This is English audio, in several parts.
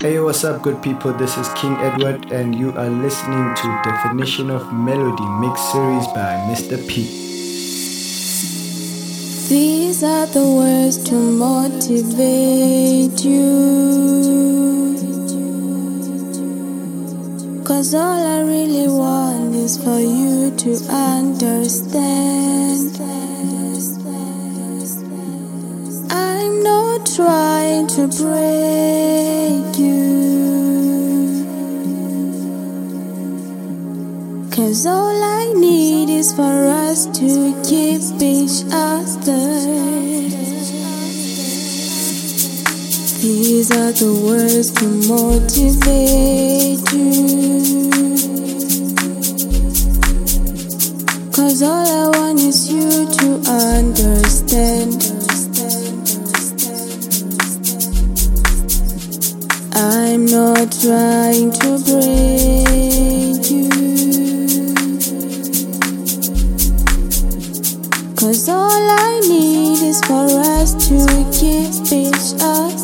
Hey, what's up, good people? This is King Edward, and you are listening to Definition of Melody Mix Series by Mr. P. These are the words to motivate you. Cause all I really want is for you to understand. I'm not trying to break Cause all I need is for us to keep each other. These are the words to motivate you. Cause all I want is you to understand. I'm not trying to break all I need is for us to keep each other.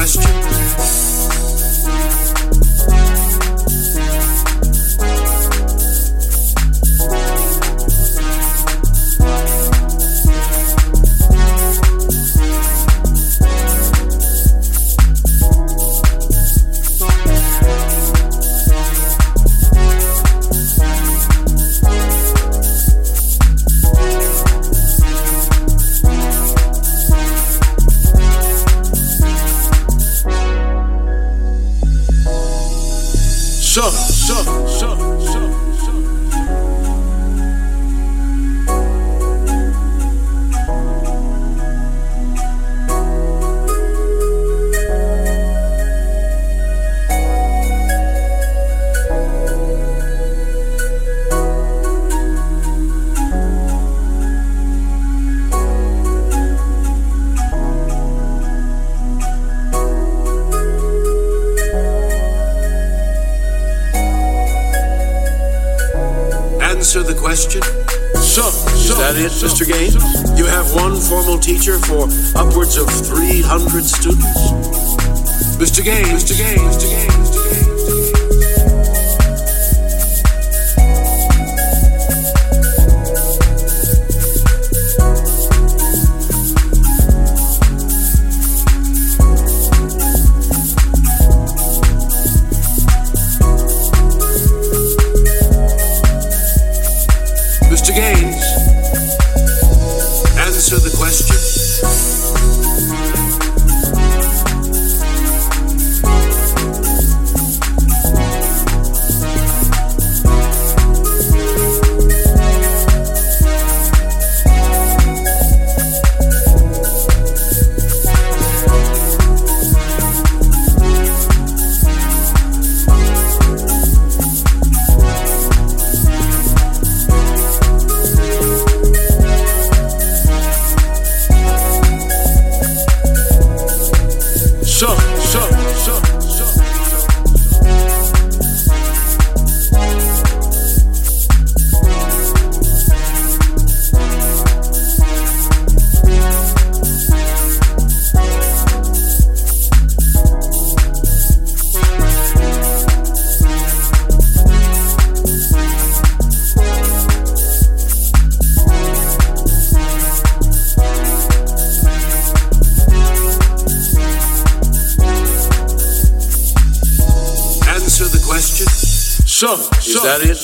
Mr.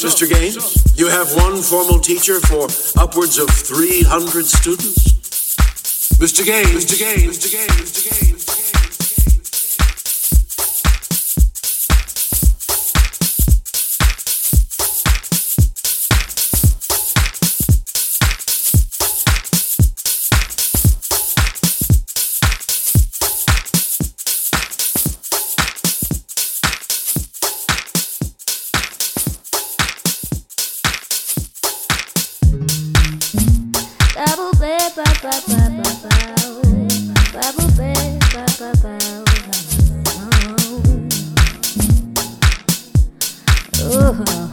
Mr. Gaines? You have one formal teacher for upwards of 300 students? Mr. Gaines, Mr. Gaines, Mr. Gaines, Mr. Gaines. Oh.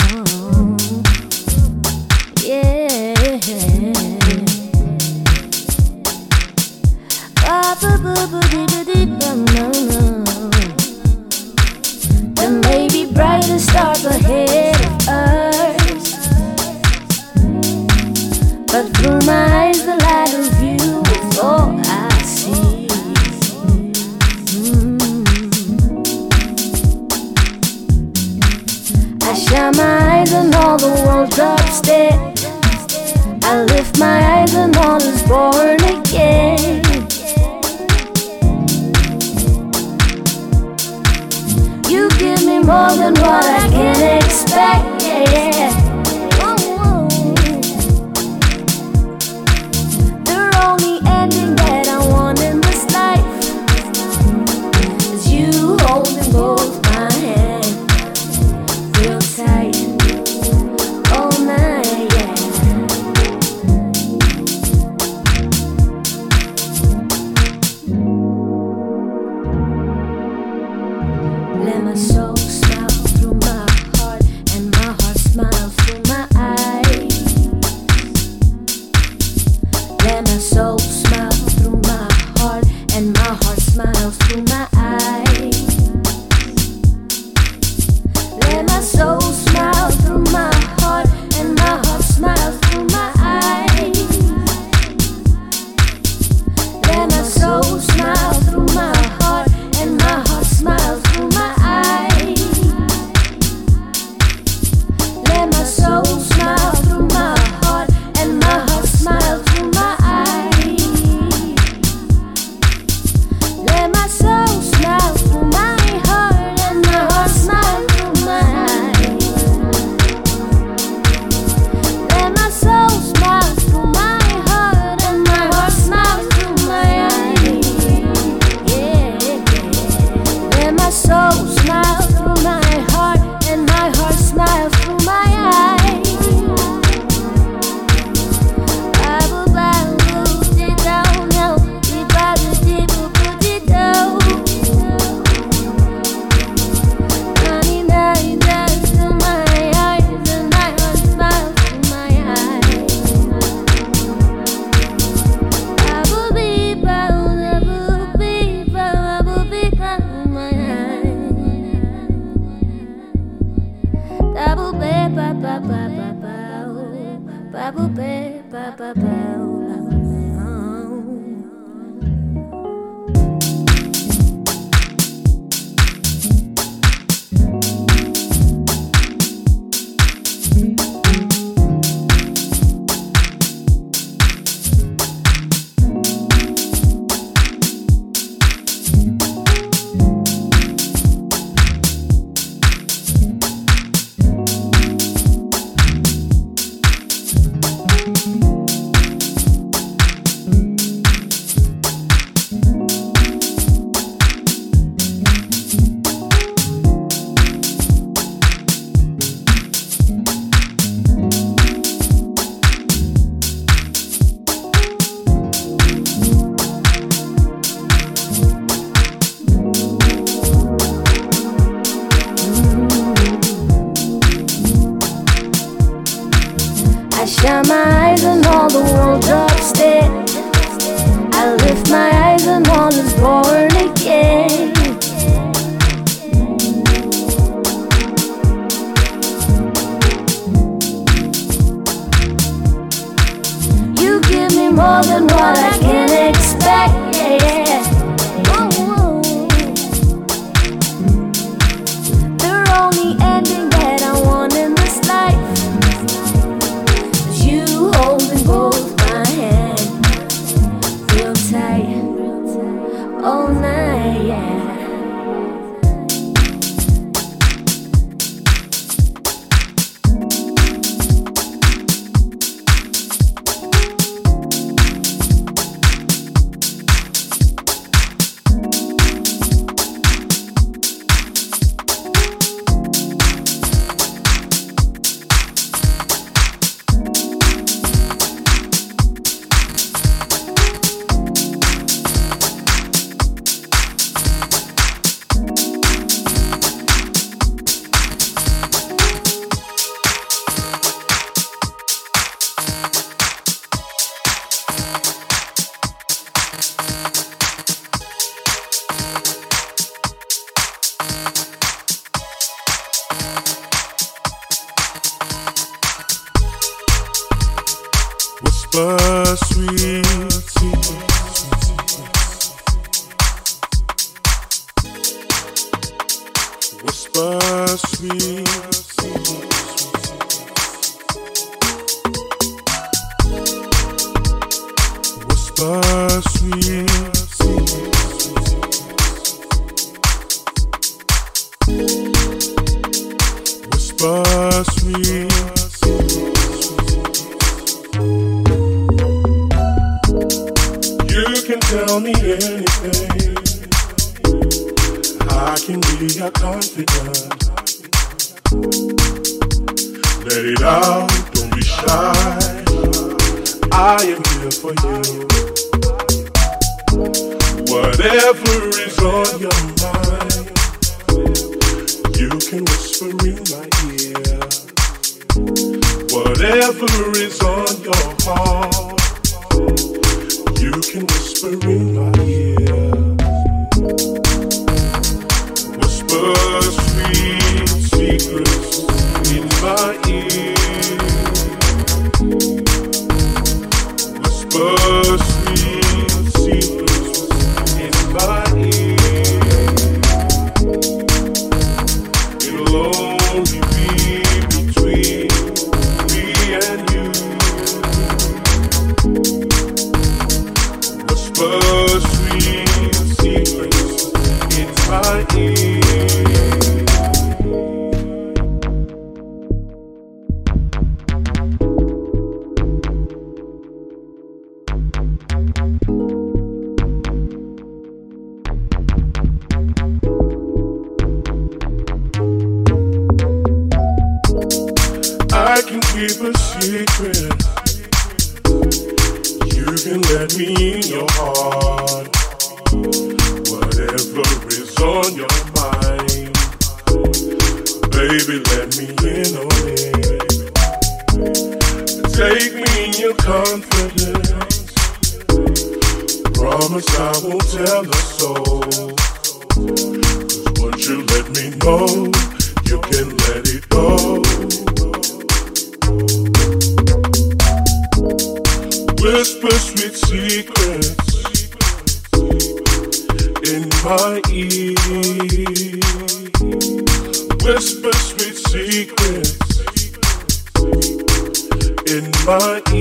keep a secret. You can let me in your heart. Whatever is on your mind, baby, let me in on it. Take me in your confidence. Promise I won't tell a soul. Cause once you let me know. Whisper sweet secrets in my ear. Whisper sweet secrets in my ear.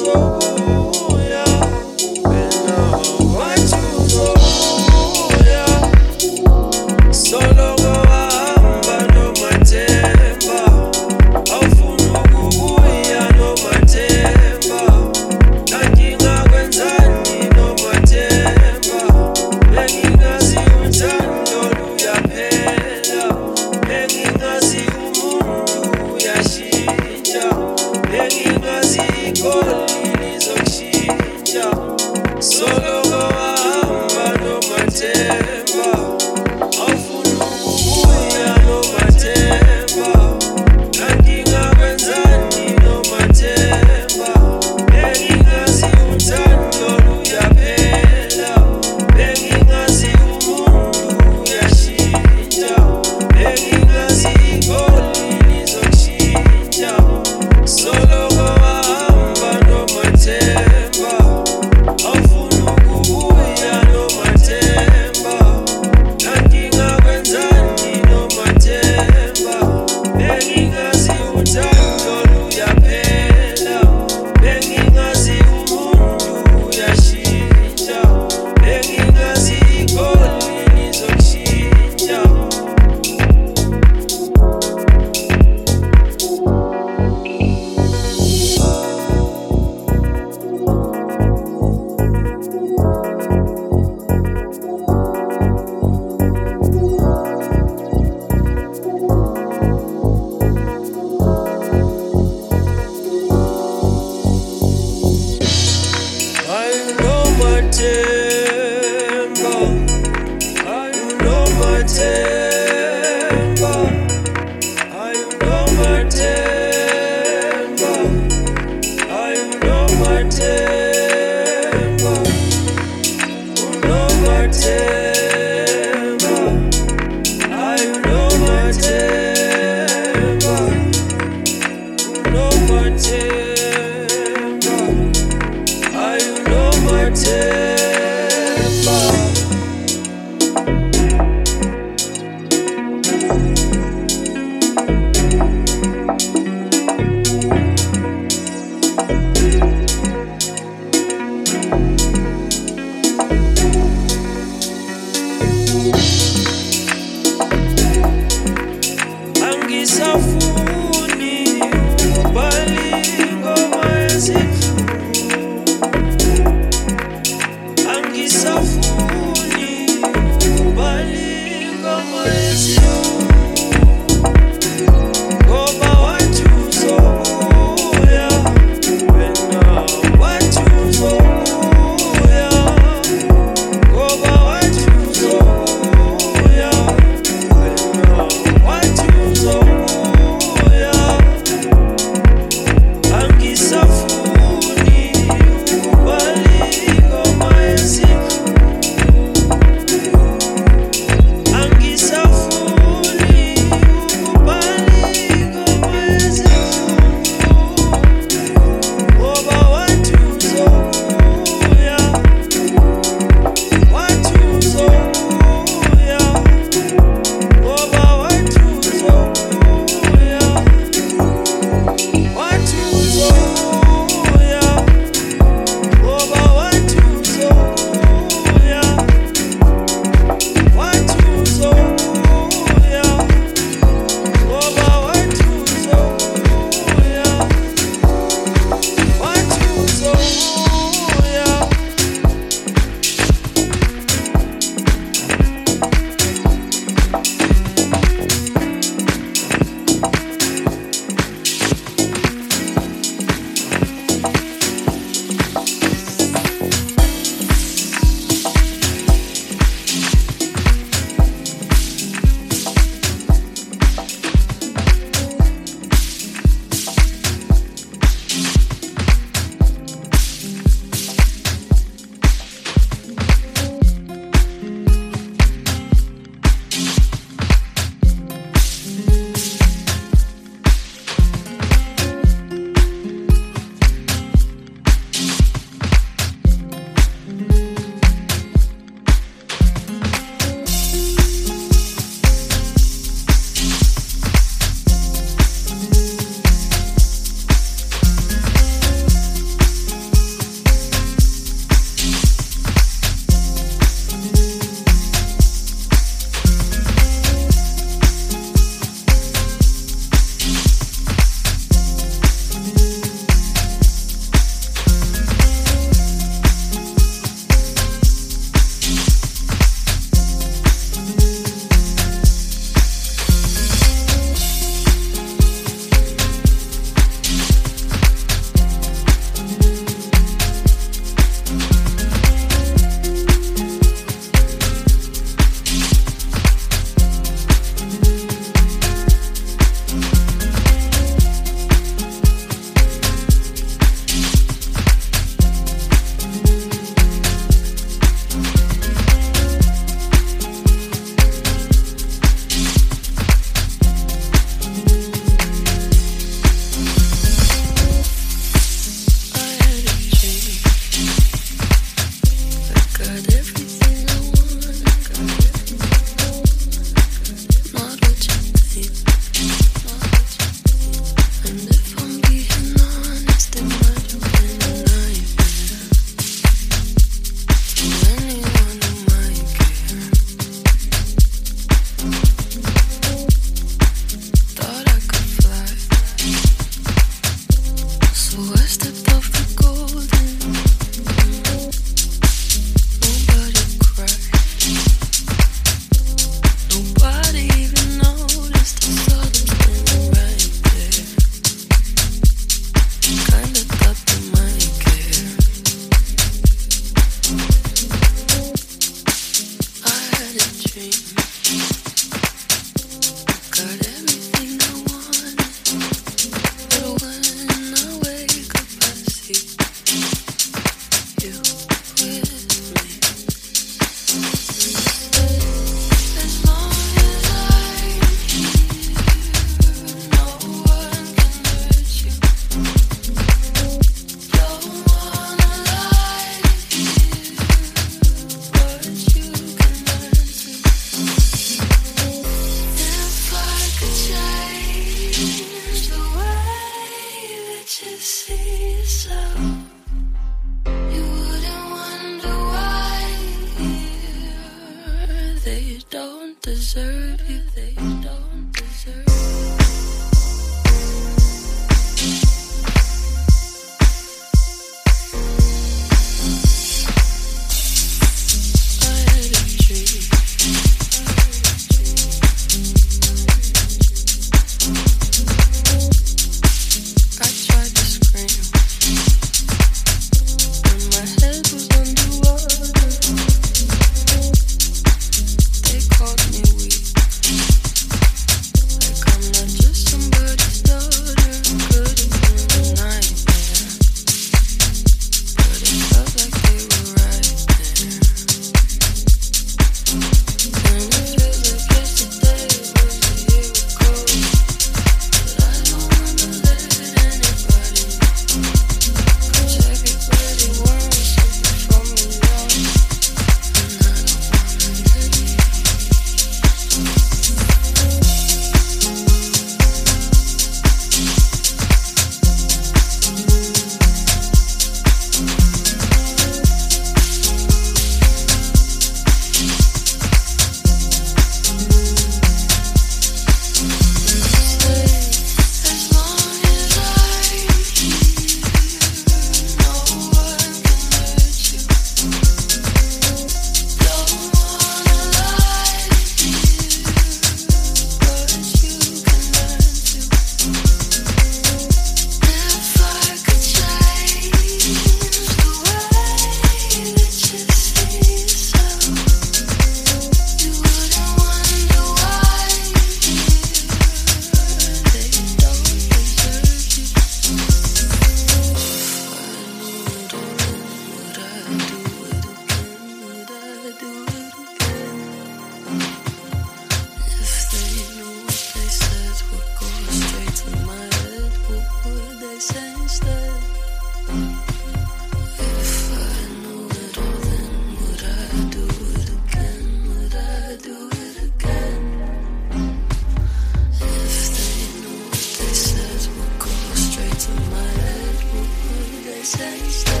Sunshine.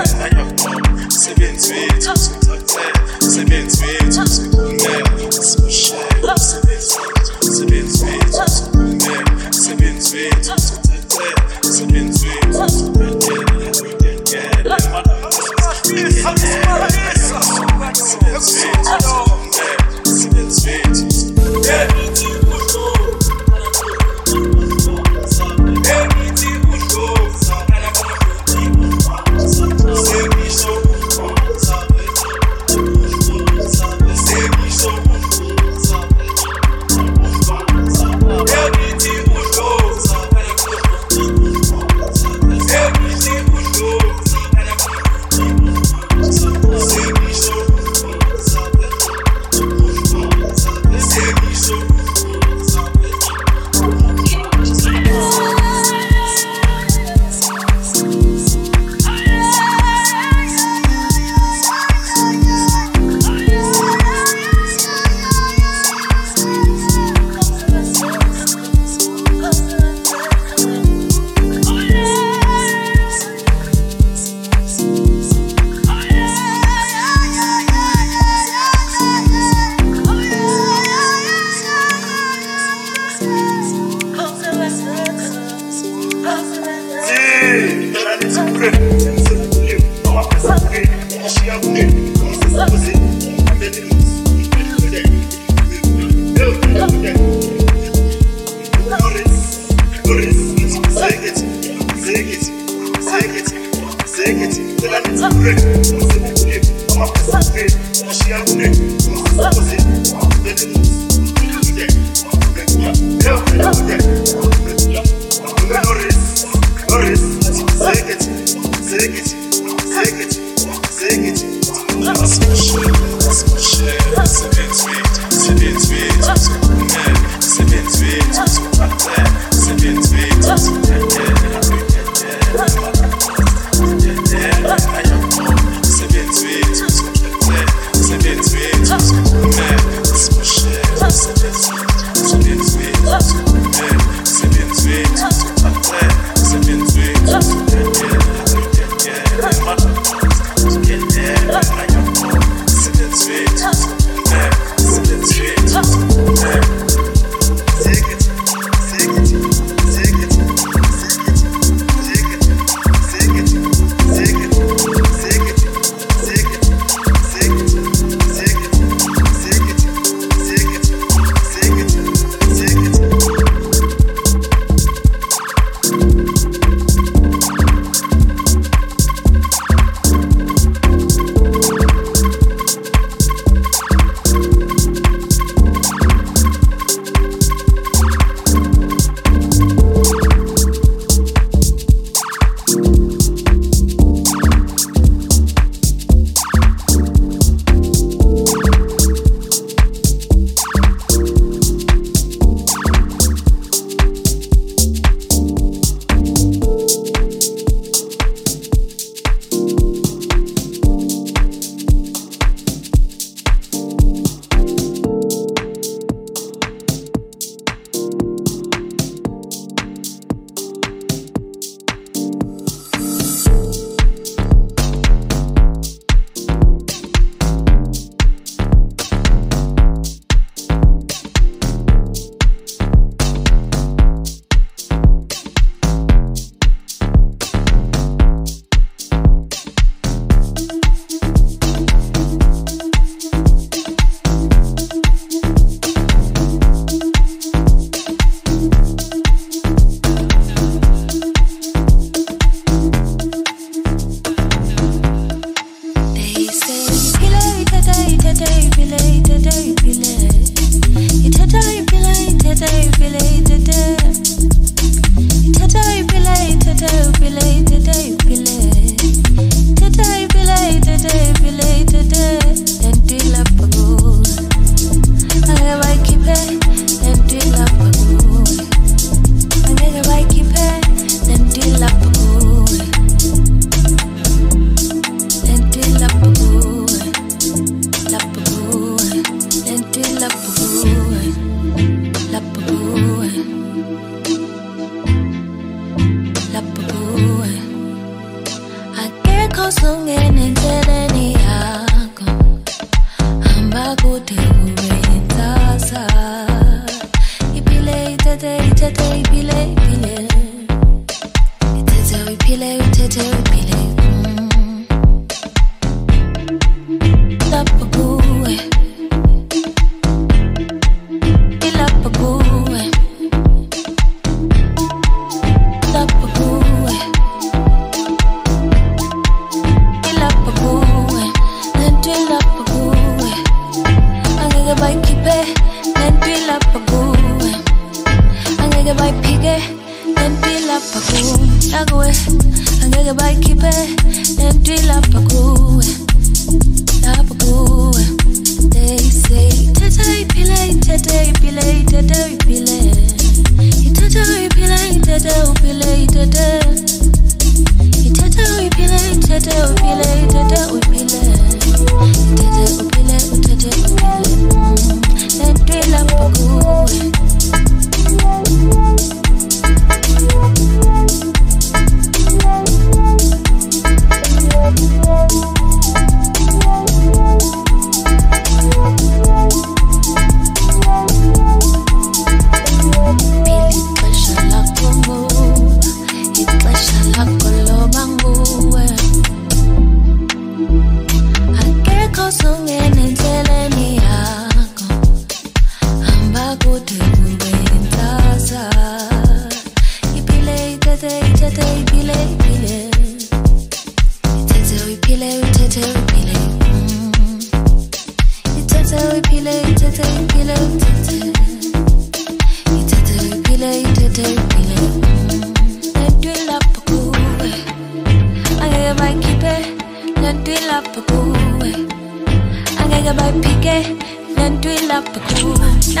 Umsebenzi wethu sithathele, umsebenzi wethu sikhulele, sibushele, umsebenzi wethu, umsebenzi wethu sikhulele, umsebenzi wethu sithathele, umsebenzi wethu sikhulele, uyekele umsebenzi wethu sikhulele, umsebenzi wethu sikhulele.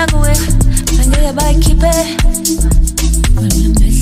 Snuggle it, trying to get it, I keep it. When I'm.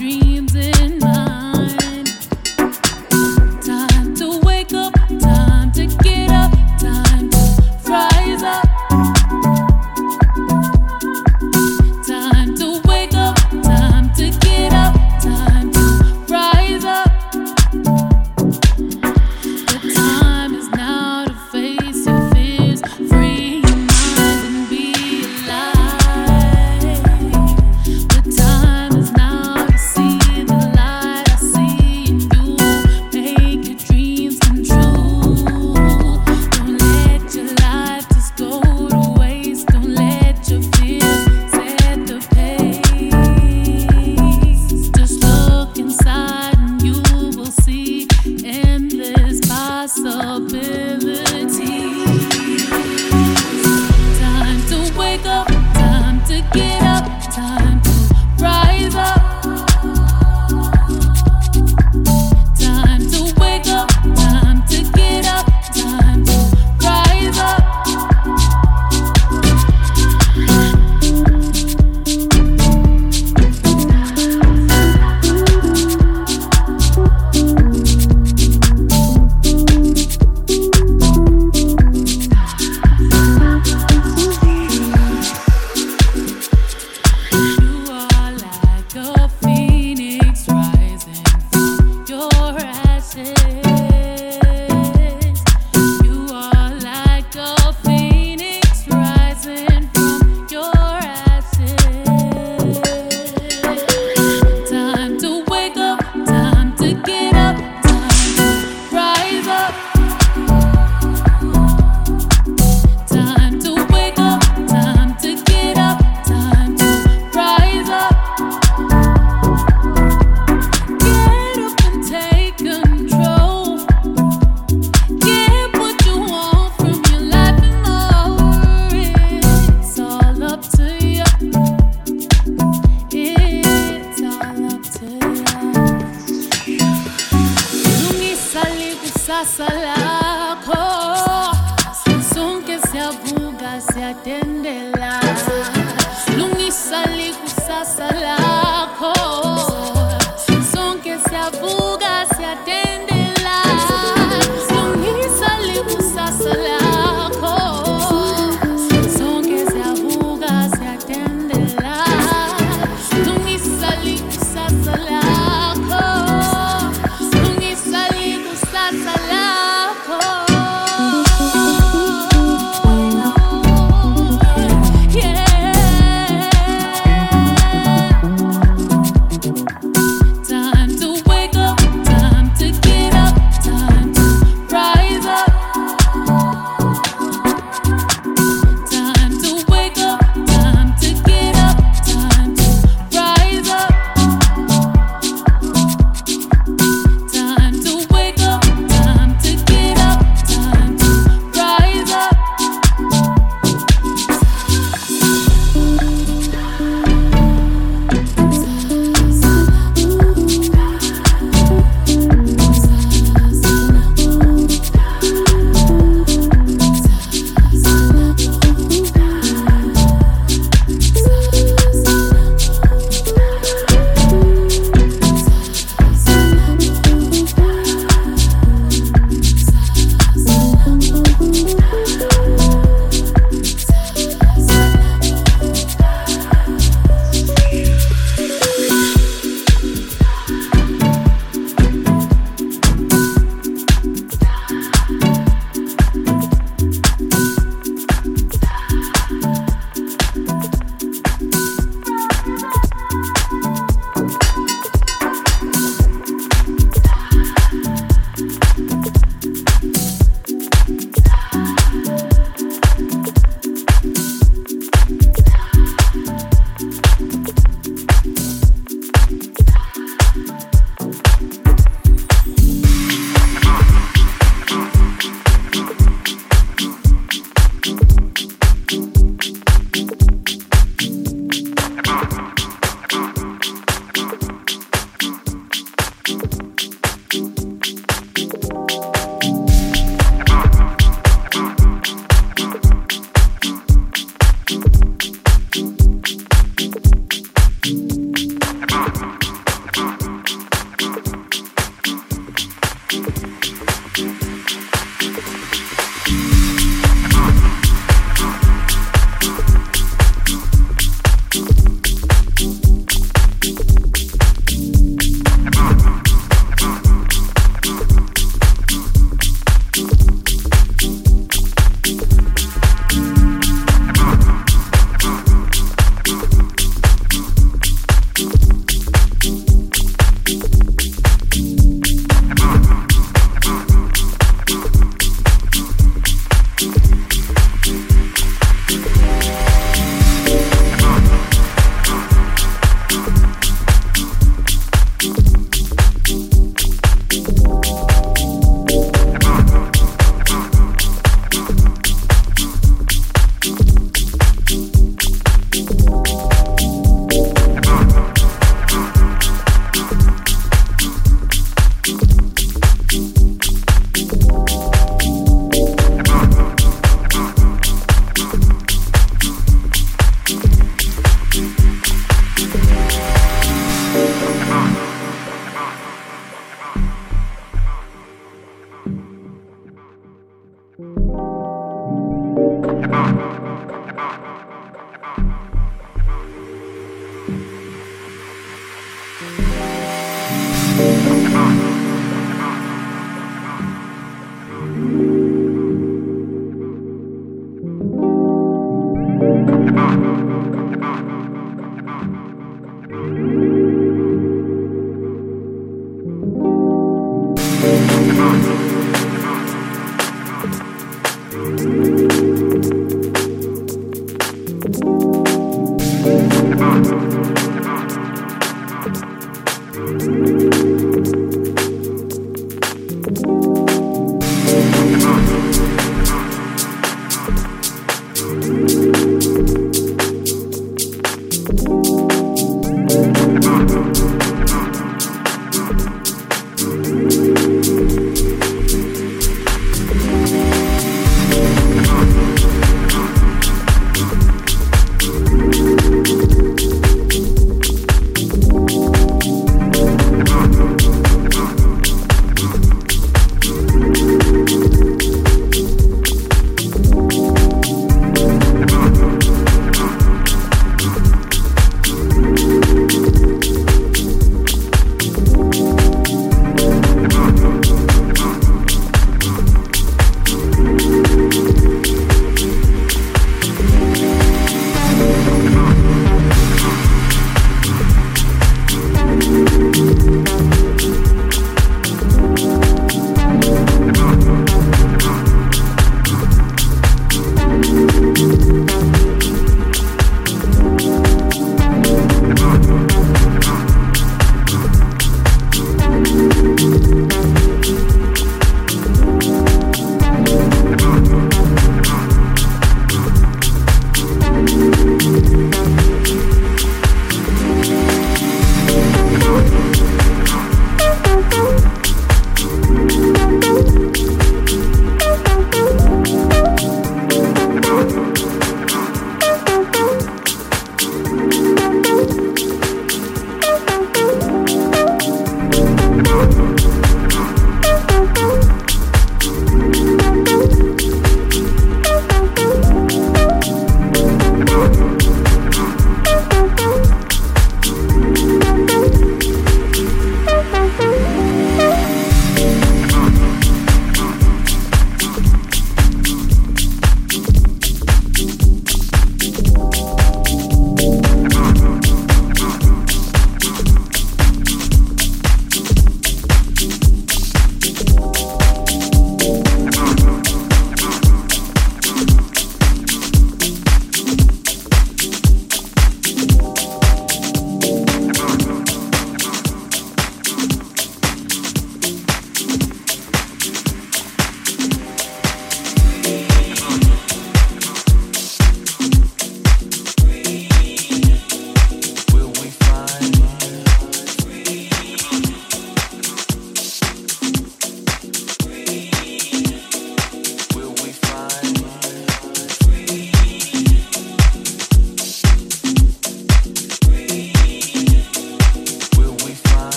dream.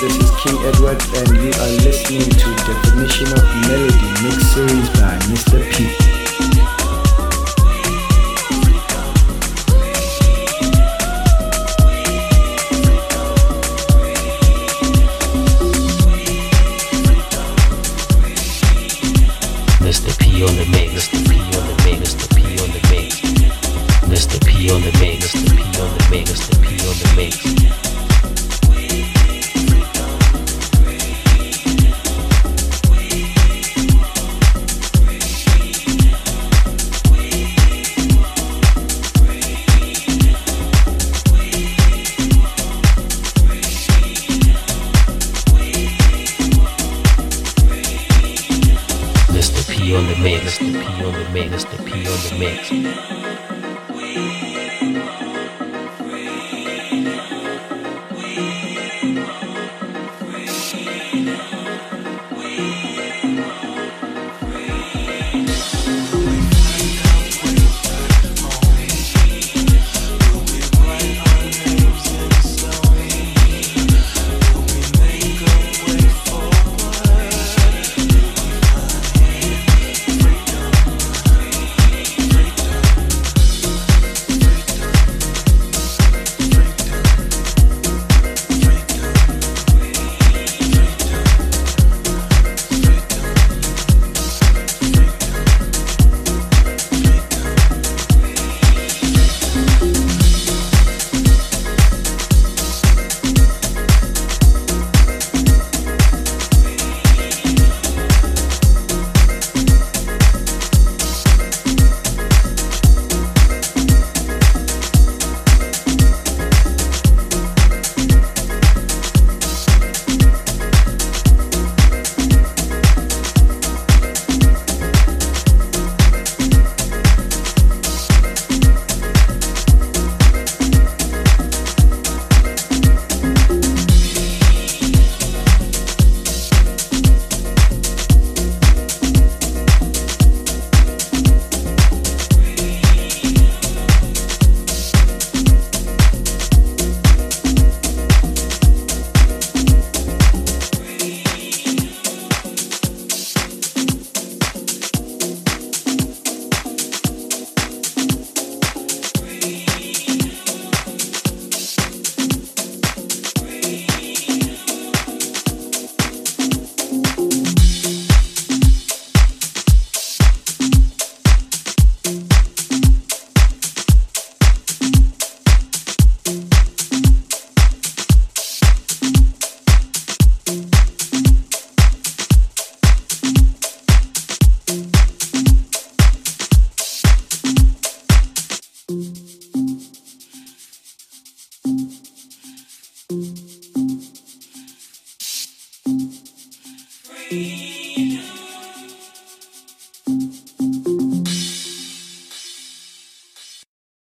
This is King Edward, and you are listening to Definition of Melody Mix Series by Mr. P.